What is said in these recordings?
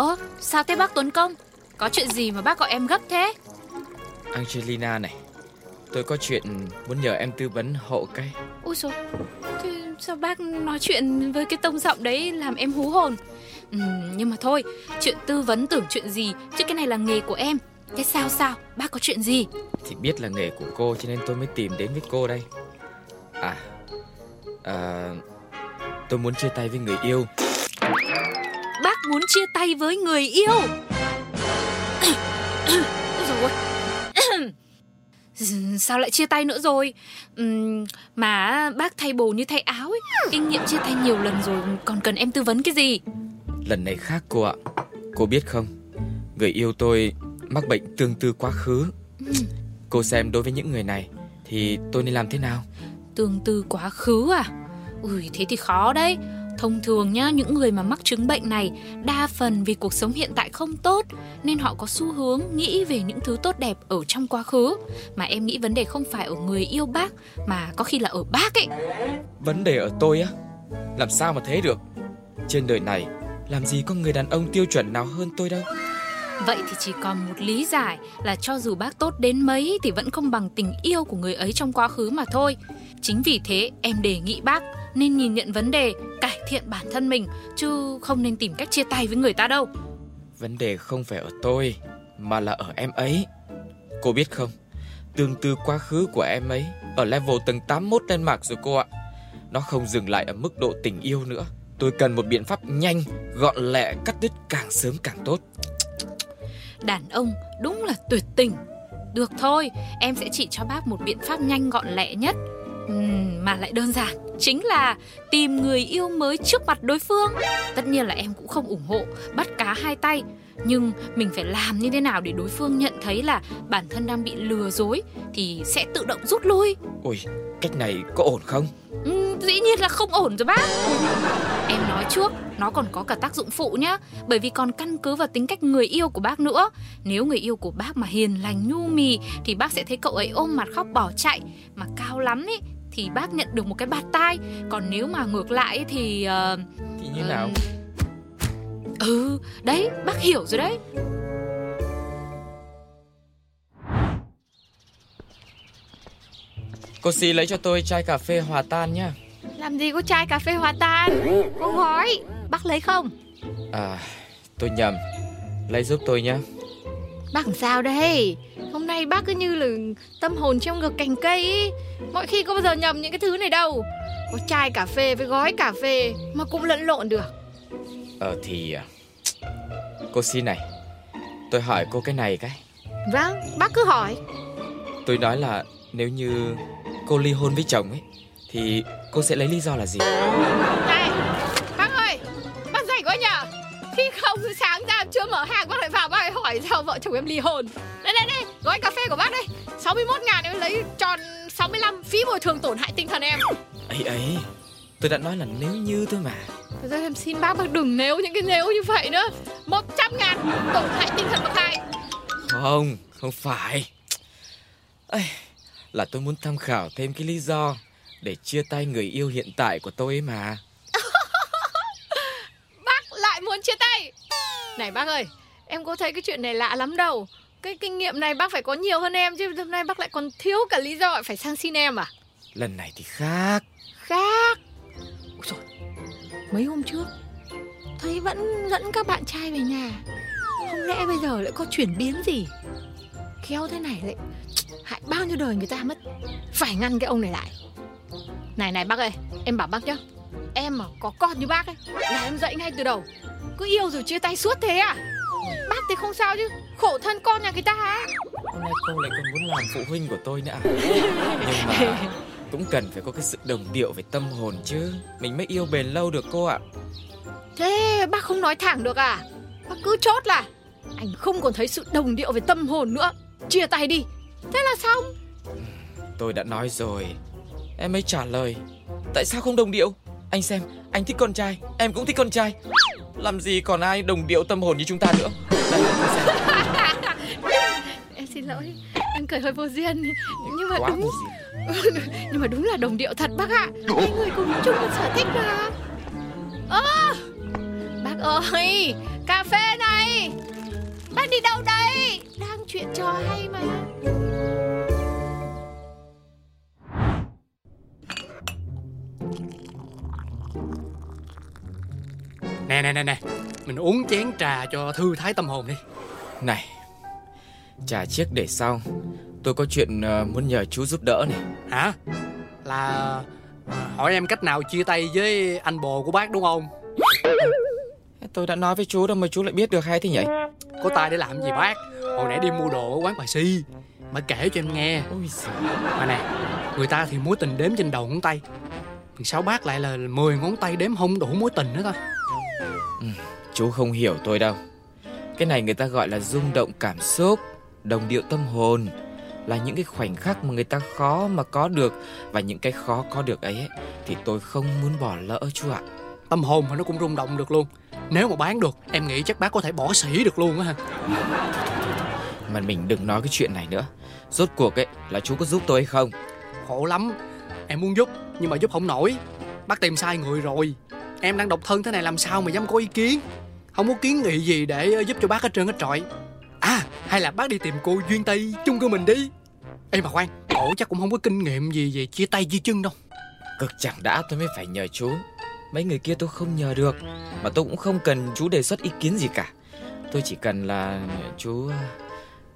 Ơ, sao thế bác Tuấn Công? Có chuyện gì mà bác gọi em gấp thế? Angelina này, tôi có chuyện muốn nhờ em tư vấn hộ cái. Ôi trời, thế sao bác nói chuyện với cái tông giọng đấy làm em hú hồn? Ừ, nhưng mà thôi, chuyện tư vấn tưởng chuyện gì, chứ cái này là nghề của em. Thế sao sao, bác có chuyện gì? Thì biết là nghề của cô cho nên tôi mới tìm đến với cô đây. À, à tôi muốn chia tay với người yêu. Muốn chia tay với người yêu? rồi. Sao lại chia tay nữa rồi? Uhm, Mà bác thay bồ như thay áo ấy Kinh nghiệm chia tay nhiều lần rồi Còn cần em tư vấn cái gì? Lần này khác cô ạ. Cô biết không Người yêu tôi mắc bệnh tương tư quá khứ. Cô xem đối với những người này Thì tôi nên làm thế nào? Tương tư quá khứ à? Ui thế thì khó đấy Thông thường nhá, những người mà mắc chứng bệnh này đa phần vì cuộc sống hiện tại không tốt nên họ có xu hướng nghĩ về những thứ tốt đẹp ở trong quá khứ. Mà em nghĩ vấn đề không phải ở người yêu bác mà có khi là ở bác ấy. Vấn đề ở tôi á? Làm sao mà thế được? Trên đời này làm gì có người đàn ông tiêu chuẩn nào hơn tôi đâu. Vậy thì chỉ còn một lý giải là cho dù bác tốt đến mấy thì vẫn không bằng tình yêu của người ấy trong quá khứ mà thôi. Chính vì thế em đề nghị bác nên nhìn nhận vấn đề, cải thiện bản thân mình chứ không nên tìm cách chia tay với người ta đâu. Vấn đề không phải ở tôi mà là ở em ấy. Cô biết không, tương tư quá khứ của em ấy ở level tầng 81 lên mạc rồi cô ạ. Nó không dừng lại ở mức độ tình yêu nữa. Tôi cần một biện pháp nhanh, gọn lẹ, cắt đứt càng sớm càng tốt. Đàn ông đúng là tuyệt tình. Được thôi, em sẽ chỉ cho bác một biện pháp nhanh gọn lẹ nhất uhm, mà lại đơn giản chính là tìm người yêu mới trước mặt đối phương. Tất nhiên là em cũng không ủng hộ bắt cá hai tay. Nhưng mình phải làm như thế nào để đối phương nhận thấy là bản thân đang bị lừa dối thì sẽ tự động rút lui? Ôi cách này có ổn không? Ừ, dĩ nhiên là không ổn rồi bác. Em nói trước nó còn có cả tác dụng phụ nhá. Bởi vì còn căn cứ vào tính cách người yêu của bác nữa. Nếu người yêu của bác mà hiền lành nhu mì thì bác sẽ thấy cậu ấy ôm mặt khóc bỏ chạy. Mà cao lắm ý thì bác nhận được một cái bạt tai. Còn nếu mà ngược lại thì uh, thì như uh, nào ừ đấy bác hiểu rồi đấy. Cô xí lấy cho tôi chai cà phê hòa tan nhá. Làm gì có chai cà phê hòa tan? Có gói Bác lấy không? À tôi nhầm. Lấy giúp tôi nhá. Bác làm sao đây nay bác cứ như là tâm hồn trong ngực cành cây ý. Mọi khi có bao giờ nhầm những cái thứ này đâu. Có chai cà phê với gói cà phê Mà cũng lẫn lộn được. Ờ thì à, Cô xin này Tôi hỏi cô cái này cái. Vâng bác cứ hỏi. Tôi nói là nếu như cô ly hôn với chồng ấy Thì cô sẽ lấy lý do là gì? Này Bác ơi Bác rảnh quá nhờ. Khi không sáng ra chưa mở hàng bác lại vào bác hỏi sao vợ chồng em ly hôn. Đây đây đây Gói cà phê của bác đây. 61 ngàn em lấy tròn 65 Phí bồi thường tổn hại tinh thần em. Ấy ấy Tôi đã nói là nếu như thôi mà. Thật ra em xin bác bác đừng nếu những cái nếu như vậy nữa. 100 ngàn tổn hại tinh thần bác hai Không, không phải. Ây, Là tôi muốn tham khảo thêm cái lý do Để chia tay người yêu hiện tại của tôi ấy mà. Bác lại muốn chia tay. Này bác ơi Em có thấy cái chuyện này lạ lắm đâu Cái kinh nghiệm này bác phải có nhiều hơn em Chứ hôm nay bác lại còn thiếu cả lý do phải sang xin em à? Lần này thì khác. Khác? Ôi trời Mấy hôm trước Thấy vẫn dẫn các bạn trai về nhà. Không lẽ bây giờ lại có chuyển biến gì? Khéo thế này lại Hại bao nhiêu đời người ta mất. Phải ngăn cái ông này lại. Này này bác ơi Em bảo bác nhá. Em mà có con như bác ấy Là em dạy ngay từ đầu. Cứ yêu rồi chia tay suốt thế à thì không sao chứ. Khổ thân con nhà người ta hả? Hôm nay cô lại còn muốn làm phụ huynh của tôi nữa à? Nhưng mà cũng cần phải có cái sự đồng điệu về tâm hồn chứ. Mình mới yêu bền lâu được cô ạ. Thế bác không nói thẳng được à? Bác cứ chốt là Anh không còn thấy sự đồng điệu về tâm hồn nữa. Chia tay đi. Thế là xong. Tôi đã nói rồi. Em ấy trả lời. Tại sao không đồng điệu? Anh xem Anh thích con trai Em cũng thích con trai. Làm gì còn ai đồng điệu tâm hồn như chúng ta nữa Đây Em xin lỗi Em cười hơi vô duyên. Nhưng mà đúng Nhưng mà đúng là đồng điệu thật bác ạ. Hai người cùng chung một sở thích mà. Ơ à, Bác ơi Cà phê này. Bác đi đâu đây? Đang chuyện trò hay mà Nè nè nè nè. Mình uống chén trà cho thư thái tâm hồn đi. Này Trà chiếc để sau. Tôi có chuyện ờ, muốn nhờ chú giúp đỡ này. Hả? Là à, hỏi em cách nào chia tay với anh bồ của bác đúng không? Tôi đã nói với chú đâu mà chú lại biết được hay thế nhỉ? Có tay để làm gì bác? Hồi nãy đi mua đồ ở quán bà Si Bà kể cho em nghe. Ôi. Mà nè Người ta thì mối tình đếm trên đầu ngón tay. Sao bác lại là 10 ngón tay đếm không đủ mối tình nữa ta Chú không hiểu tôi đâu. Cái này người ta gọi là rung động cảm xúc Đồng điệu tâm hồn Là những cái khoảnh khắc mà người ta khó mà có được. Và những cái khó có được ấy, ấy Thì tôi không muốn bỏ lỡ chú ạ. Tâm hồn mà nó cũng rung động được luôn. Nếu mà bán được Em nghĩ chắc bác có thể bỏ xỉ được luôn á ha. Mà mình đừng nói cái chuyện này nữa. Rốt cuộc ấy là chú có giúp tôi hay không? Khổ lắm. Em muốn giúp Nhưng mà giúp không nổi. Bác tìm sai người rồi Em đang độc thân thế này làm sao mà dám có ý kiến? Không có kiến nghị gì để ờ, giúp cho bác hết trơn hết trọi. À hay là bác đi tìm cô Duyên Tây chung cư mình đi. Ê mà khoan Cổ chắc cũng không có kinh nghiệm gì về chia tay chia chân đâu. Cực chẳng đã tôi mới phải nhờ chú. Mấy người kia tôi không nhờ được Mà tôi cũng không cần chú đề xuất ý kiến gì cả. Tôi chỉ cần là chú ờ,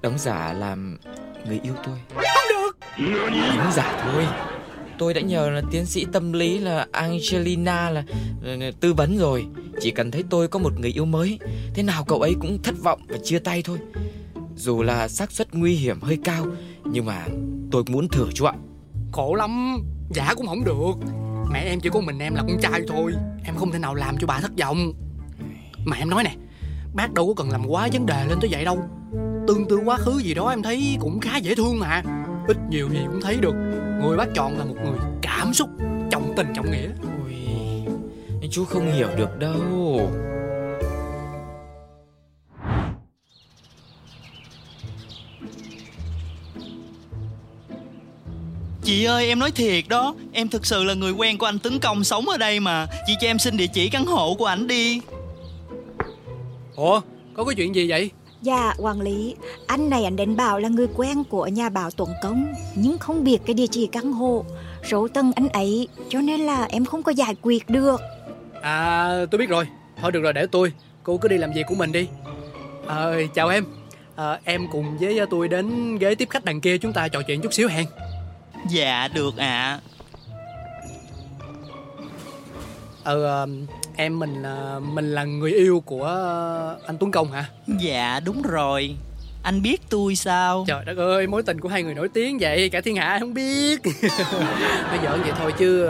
đóng giả làm người yêu tôi. Không được! Đóng giả thôi Tôi đã nhờ là tiến sĩ tâm lý là Angelina là là tư vấn rồi. Chỉ cần thấy tôi có một người yêu mới, Thế nào cậu ấy cũng thất vọng và chia tay thôi. Dù là xác suất nguy hiểm hơi cao, Nhưng mà tôi muốn thử chú ạ. Khổ lắm, Giả cũng không được. Mẹ em chỉ có mình em là con trai thôi, Em không thể nào làm cho bà thất vọng. Mà em nói nè, Bác đâu có cần làm quá vấn đề lên tới vậy đâu. Tương tư quá khứ gì đó em thấy cũng khá dễ thương mà. Ít nhiều gì cũng thấy được. Người bác chọn là một người cảm xúc Trọng tình trọng nghĩa. Ôi, chú không hiểu được đâu. Chị ơi em nói thiệt đó. Em thực sự là người quen của anh Tấn Công sống ở đây mà. Chị cho em xin địa chỉ căn hộ của ảnh đi. Ủa có cái chuyện gì vậy Dạ, quản lý, anh này anh đến bảo là người quen của nhà báo Tuấn Công, nhưng không biết cái địa chỉ căn hộ, số tầng anh ấy, cho nên là em không có giải quyết được. À tôi biết rồi. Thôi được rồi để tôi. Cô cứ đi làm việc của mình đi. À, Chào em. À, Em cùng với tôi đến ghế tiếp khách đằng kia Chúng ta trò chuyện chút xíu hẹn Dạ được ạ. Ờ ờ, em mình là mình là người yêu của anh Tuấn Công hả? Dạ đúng rồi Anh biết tôi sao Trời đất ơi, mối tình của hai người nổi tiếng vậy, cả thiên hạ không biết. Bây giờ vậy thôi chứ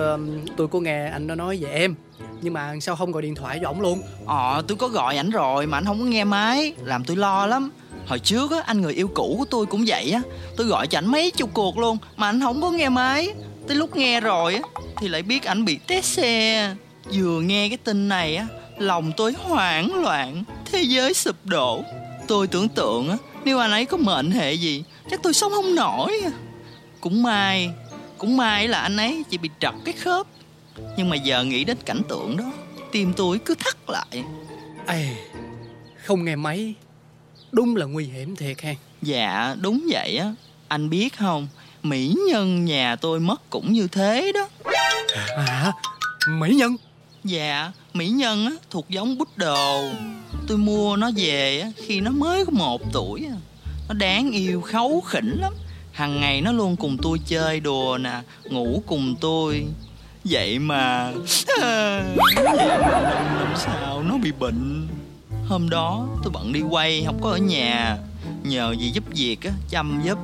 tôi có nghe anh nó nói về em. Nhưng mà sao không gọi điện thoại cho ổng luôn? Ờ tôi có gọi ảnh rồi mà anh không có nghe máy Làm tôi lo lắm Hồi trước á anh người yêu cũ của tôi cũng vậy á Tôi gọi cho ảnh mấy chục cuộc luôn Mà anh không có nghe máy Tới lúc nghe rồi á Thì lại biết ảnh bị té xe Vừa nghe cái tin này á Lòng tôi hoảng loạn Thế giới sụp đổ Tôi tưởng tượng á Nếu anh ấy có mệnh hệ gì Chắc tôi sống không nổi à. Cũng may Cũng may là anh ấy chỉ bị trật cái khớp Nhưng mà giờ nghĩ đến cảnh tượng đó Tim tôi cứ thắt lại Ê, không nghe máy. Đúng là nguy hiểm thiệt ha. Dạ đúng vậy á Anh biết không Mỹ nhân nhà tôi mất cũng như thế đó À, mỹ nhân. Dạ Mỹ nhân á, thuộc giống bút đồ. Tôi mua nó về á, khi nó mới có một tuổi. À. Nó đáng yêu khấu khỉnh lắm. Hằng ngày nó luôn cùng tôi chơi đùa nè, Ngủ cùng tôi. Vậy mà Vậy mà năm năm sau nó bị bệnh? Hôm đó tôi bận đi quay, Không có ở nhà. Nhờ dì giúp việc á, Chăm giúp.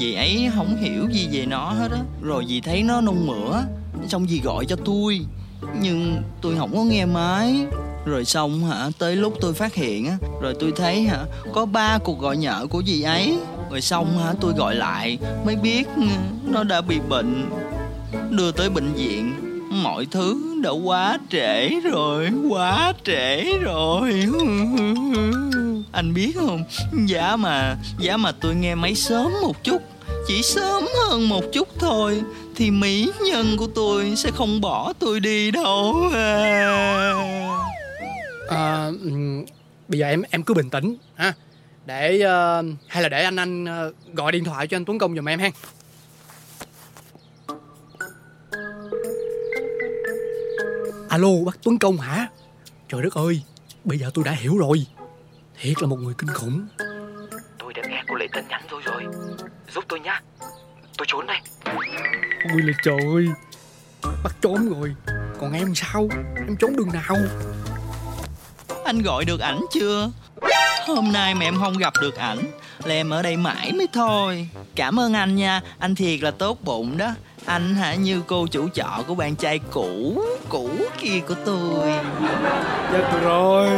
Dì ấy không hiểu gì về nó hết á. Rồi dì thấy nó nôn mửa, Xong dì gọi cho tôi. Nhưng tôi không có nghe máy. Rồi xong hả? Tới lúc tôi phát hiện á, Rồi tôi thấy hả, Có ba cuộc gọi nhỡ của dì ấy. Rồi xong hả, tôi gọi lại, Mới biết nó đã bị bệnh. Đưa tới bệnh viện. Mọi thứ đã quá trễ rồi, Quá trễ rồi. Anh biết không? Giá mà Giá mà tôi nghe máy sớm một chút. Chỉ sớm hơn một chút thôi Thì mỹ nhân của tôi Sẽ không bỏ tôi đi đâu. À. À, bây giờ em em cứ bình tĩnh ha. Để uh, hay là để anh anh uh, gọi điện thoại cho anh Tuấn Công giùm em ha alo bác Tuấn Công hả? Trời đất ơi bây giờ tôi đã hiểu rồi. Thiệt là một người kinh khủng. Tôi đã nghe cô lấy tin nhắn tôi rồi giúp tôi nhá. Tôi trốn đây. Ôi là trời bắt trốn rồi. Còn em sao? Em trốn đường nào? Anh gọi được ảnh chưa? Hôm nay mà em không gặp được ảnh là em ở đây mãi mới thôi. Cảm ơn anh nha. Anh thiệt là tốt bụng đó. Anh hả như cô chủ trọ của bạn trai cũ cũ kia của tôi. Chết rồi